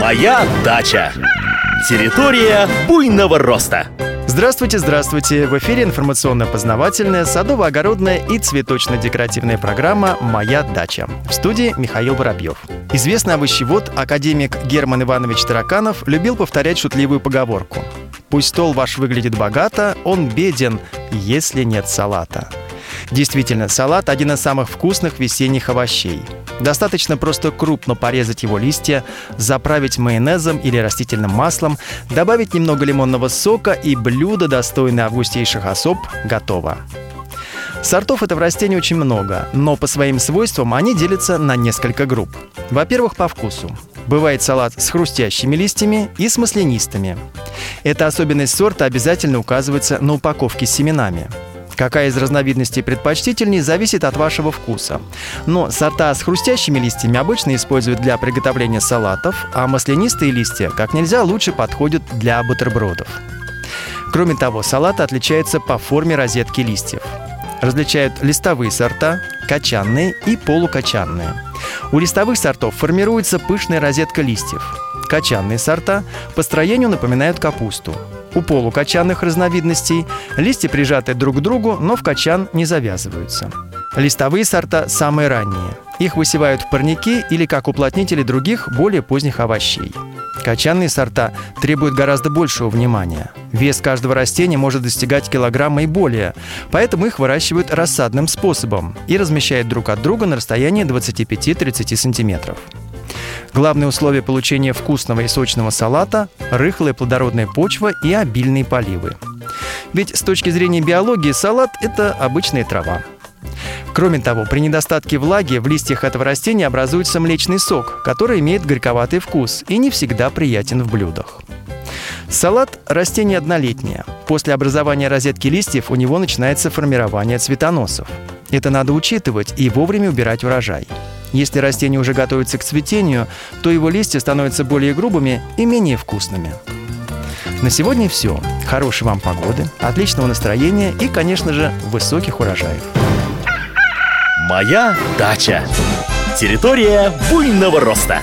Моя дача. Территория буйного роста. Здравствуйте, здравствуйте! В эфире информационно-познавательная, садово-огородная и цветочно-декоративная программа «Моя дача». В студии Михаил Воробьев. Известный овощевод, академик Герман Иванович Тараканов любил повторять шутливую поговорку. «Пусть стол ваш выглядит богато, он беден, если нет салата». Действительно, салат – один из самых вкусных весенних овощей. Достаточно просто крупно порезать его листья, заправить майонезом или растительным маслом, добавить немного лимонного сока и блюдо, достойное августейших особ, готово. Сортов этого растения очень много, но по своим свойствам они делятся на несколько групп. Во-первых, по вкусу. Бывает салат с хрустящими листьями и с маслянистыми. Эта особенность сорта обязательно указывается на упаковке с семенами – Какая из разновидностей предпочтительней, зависит от вашего вкуса. Но сорта с хрустящими листьями обычно используют для приготовления салатов, а маслянистые листья как нельзя лучше подходят для бутербродов. Кроме того, салаты отличаются по форме розетки листьев. Различают листовые сорта, качанные и полукачанные. У листовых сортов формируется пышная розетка листьев. Качанные сорта по строению напоминают капусту. У полукачанных разновидностей листья прижаты друг к другу, но в качан не завязываются. Листовые сорта самые ранние. Их высевают в парники или как уплотнители других, более поздних овощей. Качанные сорта требуют гораздо большего внимания. Вес каждого растения может достигать килограмма и более, поэтому их выращивают рассадным способом и размещают друг от друга на расстоянии 25-30 сантиметров. Главное условие получения вкусного и сочного салата – рыхлая плодородная почва и обильные поливы. Ведь с точки зрения биологии салат – это обычная трава. Кроме того, при недостатке влаги в листьях этого растения образуется млечный сок, который имеет горьковатый вкус и не всегда приятен в блюдах. Салат – растение однолетнее. После образования розетки листьев у него начинается формирование цветоносов. Это надо учитывать и вовремя убирать урожай. Если растение уже готовится к цветению, то его листья становятся более грубыми и менее вкусными. На сегодня все. Хорошей вам погоды, отличного настроения и, конечно же, высоких урожаев. Моя дача. Территория буйного роста.